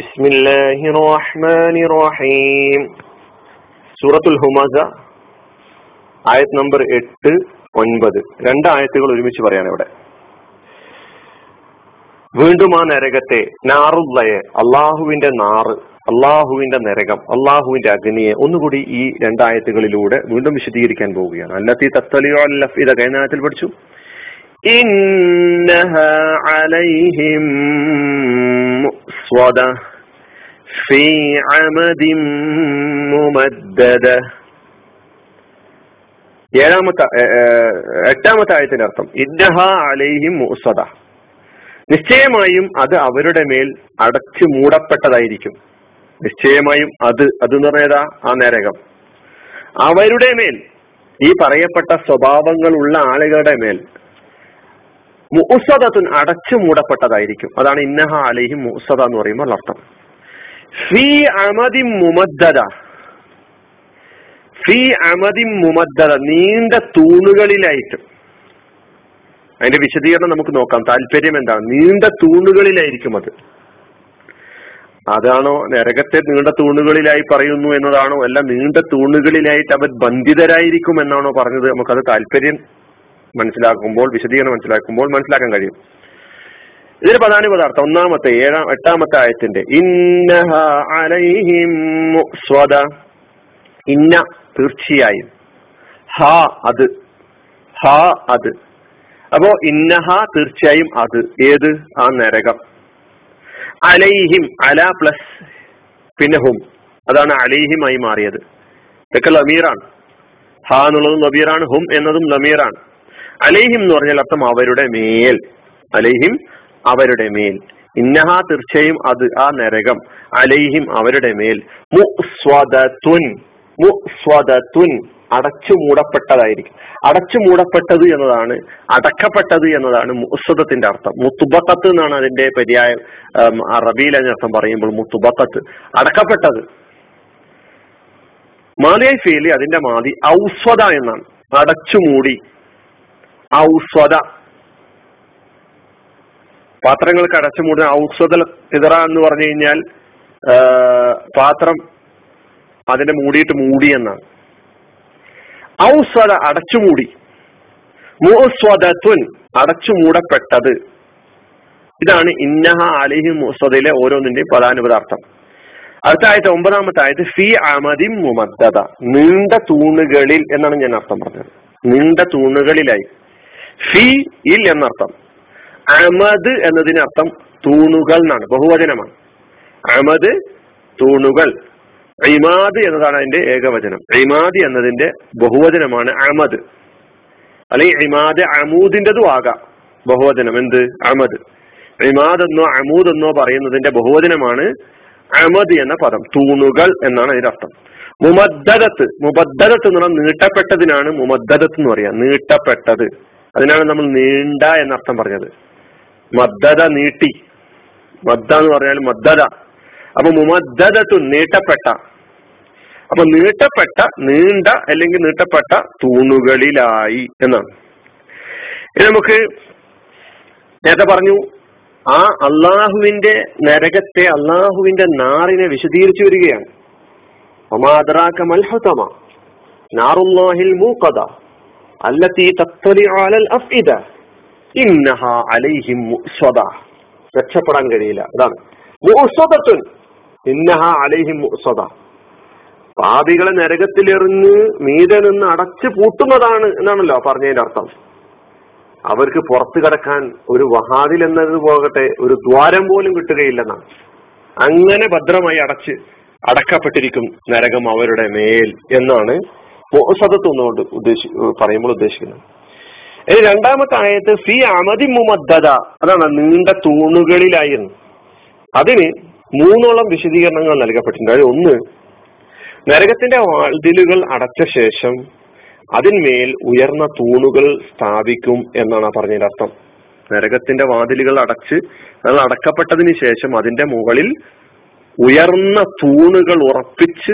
ബിസ്മില്ലാഹി റഹ്മാനി റഹീം സൂറത്തുൽ ഹുമാസ ആയത് നമ്പർ എട്ട് ഒൻപത്. രണ്ട് ആയത്തുകൾ ഒരുമിച്ച് പറയാണ് ഇവിടെ. വീണ്ടും ആ നരകത്തെ നാറുള്ളയെ അള്ളാഹുവിന്റെ നാറ് അള്ളാഹുവിന്റെ നരകം അള്ളാഹുവിന്റെ അഗ്നിയെ ഒന്നുകൂടി ഈ രണ്ടായത്തുകളിലൂടെ വീണ്ടും വിശദീകരിക്കാൻ പോവുകയാണ്. അല്ലത്തി തത്തലിയോ അല്ലഫീത കഴിഞ്ഞ ആയത്തിൽ പഠിച്ചു. ഇന്നഹ അലൈഹിം സ്വദ في عمد ممددة ഏഴാമത്തെ എട്ടാമത്തെ ആയത്തിന്റെ അർത്ഥം ഇന്നഹ അലൈഹിം മുസദ നിശ്ചയമായും അത് അവരുടെ മേൽ അടച്ചു മൂടപ്പെട്ടതായിരിക്കും നിശ്ചയമായും അത് അത് എന്ന് പറഞ്ഞതാ ആ നരകം അവരുടെ മേൽ ഈ പറയപ്പെട്ട സ്വഭാവങ്ങളുള്ള ആളുകളുടെ മേൽ മുസദത്തുൻ അടച്ചു മൂടപ്പെട്ടതായിരിക്കും അതാണ് ഇന്നഹ അലൈഹിം മുസദ എന്ന് പറയുമ്പോൾ അർത്ഥം ഫി അമതി മുമദ്ദത ഫി അമതി മുമദ്ദത നീണ്ട തൂണുകളിലായിട്ട്. അതിന്റെ വിശദീകരണം നമുക്ക് നോക്കാം. താല്പര്യം എന്താണ്? നീണ്ട തൂണുകളിലായിരിക്കും അത്. അതാണോ നരകത്തെ നീണ്ട തൂണുകളിലായി പറയുന്നു എന്നതാണോ? അല്ല നീണ്ട തൂണുകളിലായിട്ട് അവർ ബന്ധിതരായിരിക്കും എന്നാണോ പറഞ്ഞത്? നമുക്കത് താല്പര്യം മനസ്സിലാക്കുമ്പോൾ വിശദീകരണം മനസ്സിലാക്കുമ്പോൾ മനസ്സിലാക്കാൻ കഴിയും. ഇതിന് പ്രധാന പദാർത്ഥം ഒന്നാമത്തെ ഏഴാം എട്ടാമത്തെ ആയത്തിന്റെ ഇന്നഹ അലൈഹിം സ്വത ഇന്ന തീർച്ചയായും. ഹ അത്. ഹ അത്. അപ്പോ ഇന്നഹ തീർച്ചയായും അത്. ഏത്? ആ നരകം. അലൈഹിം അല പ്ലസ് പിന്നെ ഹും. അതാണ് അലൈഹിമായി മാറിയത്. ഇതൊക്കെ ലമീറാണ്. ഹ എന്നുള്ളതും ലമീറാണ് ഹും എന്നതും ലമീറാണ്. അലൈഹിം എന്ന് പറഞ്ഞാൽ അർത്ഥം അവരുടെ മേൽ. അലൈഹിം അവരുടെ മേൽ. ഇന്നഹ തീർച്ചയായും അത് ആ നരകം അലൈഹിം അവരുടെ മേൽ. അടച്ചു മൂടപ്പെട്ടതായിരിക്കും അടച്ചു മൂടപ്പെട്ടത് എന്നതാണ് അടക്കപ്പെട്ടത് എന്നതാണ് മുസ്വദത്തിന്റെ അർത്ഥം. മുത്തുബക്കത്ത് എന്നാണ് അതിന്റെ പര്യായ അറബിയിൽ അർത്ഥം പറയുമ്പോൾ മുത്തുബക്കത്ത് അടക്കപ്പെട്ടത്. മാലിയായി ഫീലി അതിന്റെ മാതി ഔസ്വദ എന്നാണ്. അടച്ചു മൂടി ഔസ്വദ. പാത്രങ്ങൾക്ക് അടച്ചു മൂടുന്ന ഔസദൽ ഇതറ എന്ന് പറഞ്ഞു കഴിഞ്ഞാൽ പാത്രം അതിനെ മൂടിയിട്ട് മൂടി എന്നാണ്. ഔസദ അടച്ചുമൂടി. അടച്ചു മൂടപ്പെട്ടത് ഇതാണ് ഇന്നഹ അലിഹി മുസ്വദയിലെ ഓരോന്നിന്റെയും പ്രധാനപദാർത്ഥം അടുത്ത ആയത് ഒമ്പതാമത്തെ ആയത് ഫി അമതി മുമദ്ദത നീണ്ട തൂണുകളിൽ എന്നാണ് ഞാൻ അർത്ഥം പറഞ്ഞത്. നീണ്ട തൂണുകളിലായി. ഫി ഇൽ എന്നർത്ഥം. അമദ് എന്നതിനർത്ഥം തൂണുകൾ എന്നാണ് ബഹുവചനമാണ്. അമദ് തൂണുകൾ. ഇമാദ് എന്നതാണ് അതിന്റെ ഏകവചനം. ഇമാദ് എന്നതിന്റെ ബഹുവചനമാണ് അമദ് അല്ലെങ്കിൽ ഇമാദ് അമൂദിന്റെതും ആകാം. ബഹുവചനം എന്ത്? അമദ് ഇമാദ് എന്നോ അമൂദ് എന്നോ പറയുന്നതിന്റെ ബഹുവചനമാണ് അമദ് എന്ന പദം. തൂണുകൾ എന്നാണ് അതിന്റെ അർത്ഥം. മുമദ്ദത്ത് മുബദ്ദത്ത് എന്ന് പറഞ്ഞാൽ നീട്ടപ്പെട്ടതിനാണ് മുമദ്ദത്ത് എന്ന് പറയാ നീട്ടപ്പെട്ടത്. അതിനാണ് നമ്മൾ നീണ്ട എന്നർത്ഥം പറഞ്ഞത്. മദ്ദത നീട്ടി. മദ്ദ എന്ന് പറഞ്ഞാൽ മദ്ദത. അപ്പൊ മുമദ്ദതു നീട്ടപ്പെട്ട അപ്പൊ നീട്ടപ്പെട്ട നീണ്ട അല്ലെങ്കിൽ നീട്ടപ്പെട്ട തൂണുകളിലായി എന്നാണ്. ഇനി നമുക്ക് നേരത്തെ പറഞ്ഞു ആ അള്ളാഹുവിന്റെ നരകത്തെ അള്ളാഹുവിന്റെ നാറിനെ വിശദീകരിച്ചു വരികയാണ്. ഒമാദ്രാക്ക അല്ലത്തി അഫ്ഇദ. ഇന്നഹ അലൈഹിം മുസ്വദ രക്ഷപ്പെടാൻ കഴിയില്ല. അതാണ്. മുസ്വദത്തുൻ ഇന്നഹ അലൈഹിം മുസ്വദ പാപികളെ നരകത്തിലെറിഞ്ഞ് മീതെ നിന്ന് അടച്ചു പൂട്ടുന്നതാണ് എന്നാണല്ലോ പറഞ്ഞതിന്റെ അർത്ഥം. അവർക്ക് പുറത്തു കടക്കാൻ ഒരു വഹാദിൽ എന്നത് പോകട്ടെ ഒരു ദ്വാരം പോലും കിട്ടുകയില്ലെന്നാണ്. അങ്ങനെ ഭദ്രമായി അടച്ച് അടക്കപ്പെട്ടിരിക്കും നരകം അവരുടെ മേൽ എന്നാണ് സദത്തൊന്നുകൊണ്ട് ഉദ്ദേശി പറയുമ്പോൾ ഉദ്ദേശിക്കുന്നത്. ഇനി രണ്ടാമത്തെ ആയത്ത് ഫി അമതി മുമദ്ദത അതാണ് നീണ്ട തൂണുകളിലായിരുന്നു. അതിന് മൂന്നോളം വിശദീകരണങ്ങൾ നൽകപ്പെട്ടിട്ടുണ്ട്. അതിൽ ഒന്ന് നരകത്തിന്റെ വാതിലുകൾ അടച്ച ശേഷം അതിന്മേൽ ഉയർന്ന തൂണുകൾ സ്ഥാപിക്കും എന്നാണ് ആ പറഞ്ഞതിന്റെ അർത്ഥം. നരകത്തിന്റെ വാതിലുകൾ അടച്ച് അത് അടക്കപ്പെട്ടതിന് ശേഷം അതിന്റെ മുകളിൽ ഉയർന്ന തൂണുകൾ ഉറപ്പിച്ച്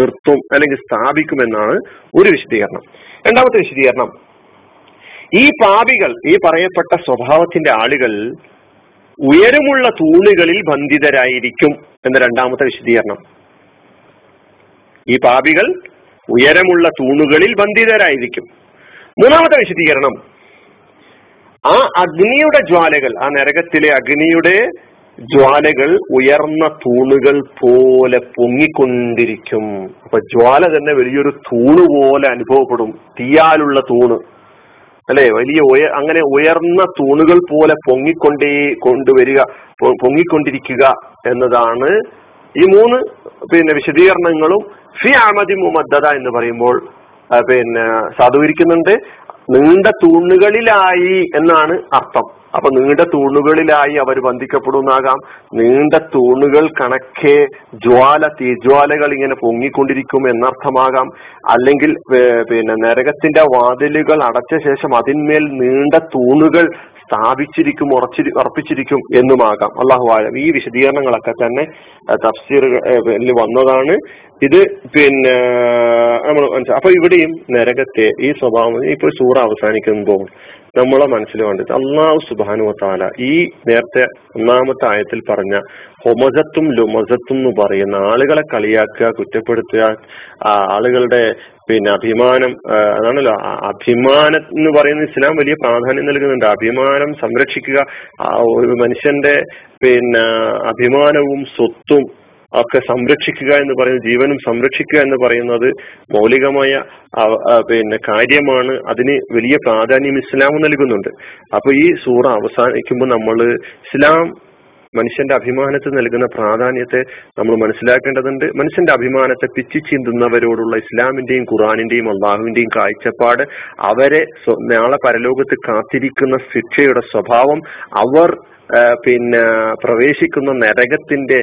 നിർത്തും അല്ലെങ്കിൽ സ്ഥാപിക്കും എന്നാണ് ഒരു വിശദീകരണം. രണ്ടാമത്തെ വിശദീകരണം ഈ പാപികൾ ഈ പറയപ്പെട്ട സ്വഭാവത്തിന്റെ ആളുകൾ ഉയരമുള്ള തൂണുകളിൽ ബന്ധിതരായിരിക്കും എന്ന രണ്ടാമത്തെ വിശദീകരണം. ഈ പാപികൾ ഉയരമുള്ള തൂണുകളിൽ ബന്ധിതരായിരിക്കും. മൂന്നാമത്തെ വിശദീകരണം ആ അഗ്നിയുടെ ജ്വാലകൾ ആ നരകത്തിലെ അഗ്നിയുടെ ജ്വാലകൾ ഉയർന്ന തൂണുകൾ പോലെ പൊങ്ങിക്കൊണ്ടിരിക്കും. അപ്പൊ ജ്വാല തന്നെ വലിയൊരു തൂണ് പോലെ അനുഭവപ്പെടും തീയാലുള്ള തൂണ്. അല്ലെ? വലിയ ഉയ അങ്ങനെ ഉയർന്ന തൂണുകൾ പോലെ പൊങ്ങിക്കൊണ്ടേ കൊണ്ടുവരിക പൊങ്ങിക്കൊണ്ടിരിക്കുക എന്നതാണ് ഈ മൂന്ന് പിന്നെ വിശദീകരണങ്ങളും. ഫി ആമതി മുമദ്ദത എന്ന് പറയുമ്പോൾ പിന്നെ സാധൂകരിക്കുന്നുണ്ട്. നീണ്ട തൂണുകളിലായി എന്നാണ് അർത്ഥം. അപ്പൊ നീണ്ട തൂണുകളിലായി അവർ ബന്ധിക്കപ്പെടുന്നാകാം. നീണ്ട തൂണുകൾ കണക്കെ ജ്വാല തീജ്വാലകൾ ഇങ്ങനെ പൊങ്ങിക്കൊണ്ടിരിക്കും എന്നർത്ഥമാകാം. അല്ലെങ്കിൽ പിന്നെ നരകത്തിന്റെ വാതിലുകൾ അടച്ച ശേഷം അതിന്മേൽ നീണ്ട തൂണുകൾ സ്ഥാപിച്ചിരിക്കും ഉറച്ചി ഉറപ്പിച്ചിരിക്കും എന്നുമാകാം. അള്ളാഹു ആലം ഈ വിശദീകരണങ്ങളൊക്കെ തന്നെ തഫ്സീർ വന്നതാണ്. ഇത് പിന്നെ നമ്മൾ മനസ്സിലാക്കും അപ്പൊ ഇവിടെയും നരകത്തെ ഈ സ്വഭാവം ഇപ്പൊ സൂറ അവസാനിക്കുമ്പോൾ നമ്മളെ മനസ്സിൽ വേണ്ടത് അള്ളാഹു സുബാനു താല ഈ നേരത്തെ ഒന്നാമത്തെ ആയത്തിൽ പറഞ്ഞ ഹൊമസത്തും ലുമസത്തും എന്ന് പറയുന്ന ആളുകളെ കളിയാക്കുക കുറ്റപ്പെടുത്തുക ആളുകളുടെ പിന്നെ അഭിമാനം അതാണല്ലോ അഭിമാനം എന്ന് പറയുന്ന ഇസ്ലാം വലിയ പ്രാധാന്യം നൽകുന്നുണ്ട്. അഭിമാനം സംരക്ഷിക്കുക ഒരു മനുഷ്യന്റെ പിന്നെ അഭിമാനവും സ്വത്തും ഒക്കെ സംരക്ഷിക്കുക എന്ന് പറയുന്നത് ജീവനും സംരക്ഷിക്കുക എന്ന് പറയുന്നത് മൗലികമായ പിന്നെ കാര്യമാണ്. അതിന് വലിയ പ്രാധാന്യം ഇസ്ലാം നൽകുന്നുണ്ട്. അപ്പൊ ഈ സൂറ അവസാനിക്കുമ്പോൾ നമ്മൾ ഇസ്ലാം മനുഷ്യന്റെ അഭിമാനത്തിന് നൽകുന്ന പ്രാധാന്യത്തെ നമ്മൾ മനസ്സിലാക്കേണ്ടതുണ്ട്. മനുഷ്യന്റെ അഭിമാനത്തെ പിച്ചി ചീന്തുന്നവരോടുള്ള ഇസ്ലാമിന്റെയും ഖുറാനിന്റെയും അള്ളാഹുവിന്റെയും കാഴ്ചപ്പാട് അവരെ നാളെ പരലോകത്ത് കാത്തിരിക്കുന്ന ശിക്ഷയുടെ സ്വഭാവം അവർ പിന്നെ പ്രവേശിക്കുന്ന നരകത്തിന്റെ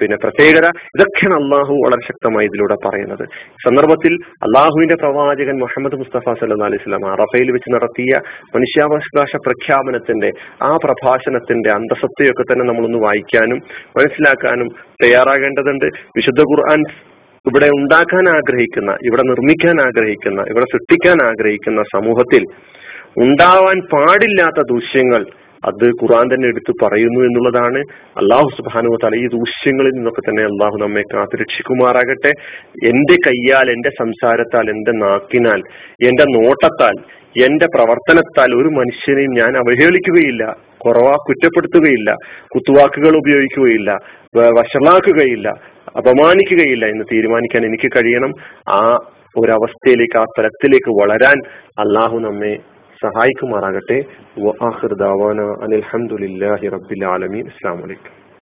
പിന്നെ പ്രത്യേകത ഇതൊക്കെയാണ് അള്ളാഹു വളരെ ശക്തമായി ഇതിലൂടെ പറയുന്നത്. സന്ദർഭത്തിൽ അള്ളാഹുവിന്റെ പ്രവാചകൻ മുഹമ്മദ് മുസ്തഫ സല്ലാ അലൈഹി സ്വലാം അറഫയിൽ വെച്ച് നടത്തിയ മനുഷ്യാവകാശ പ്രഖ്യാപനത്തിന്റെ ആ പ്രഭാഷണത്തിന്റെ അന്തസത്തയൊക്കെ തന്നെ നമ്മളൊന്ന് വായിക്കാനും മനസ്സിലാക്കാനും തയ്യാറാകേണ്ടതുണ്ട്. വിശുദ്ധ ഖുർആൻ ഇവിടെ ഉണ്ടാക്കാൻ ആഗ്രഹിക്കുന്ന ഇവിടെ നിർമ്മിക്കാൻ ആഗ്രഹിക്കുന്ന ഇവിടെ സൃഷ്ടിക്കാൻ ആഗ്രഹിക്കുന്ന സമൂഹത്തിൽ ഉണ്ടാവാൻ പാടില്ലാത്ത ദൃശ്യങ്ങൾ അത് ഖുറാൻ തന്നെ എടുത്ത് പറയുന്നു എന്നുള്ളതാണ്. അള്ളാഹു സുബാനു തല ഈ ദൂഷ്യങ്ങളിൽ നിന്നൊക്കെ തന്നെ അള്ളാഹു നമ്മെ കാത്തുരക്ഷിക്കുമാറാകട്ടെ എന്റെ കയ്യാൽ എന്റെ സംസാരത്താൽ എന്റെ നാക്കിനാൽ എന്റെ നോട്ടത്താൽ എന്റെ പ്രവർത്തനത്താൽ ഒരു മനുഷ്യനെയും ഞാൻ അവഹേളിക്കുകയില്ല കുറവാ കുറ്റപ്പെടുത്തുകയില്ല കുത്തുവാക്കുകൾ ഉപയോഗിക്കുകയില്ല വഷളാക്കുകയില്ല അപമാനിക്കുകയില്ല എന്ന് തീരുമാനിക്കാൻ എനിക്ക് കഴിയണം. ആ ഒരവസ്ഥയിലേക്ക് ആ തലത്തിലേക്ക് വളരാൻ അള്ളാഹു നമ്മെ സഹായിക്കുമാറാകട്ടെ. അനിൽഹമുല്ലാഹി റബ്ബിൽ ആലമീൻ. അസ്സാം വലൈക്കും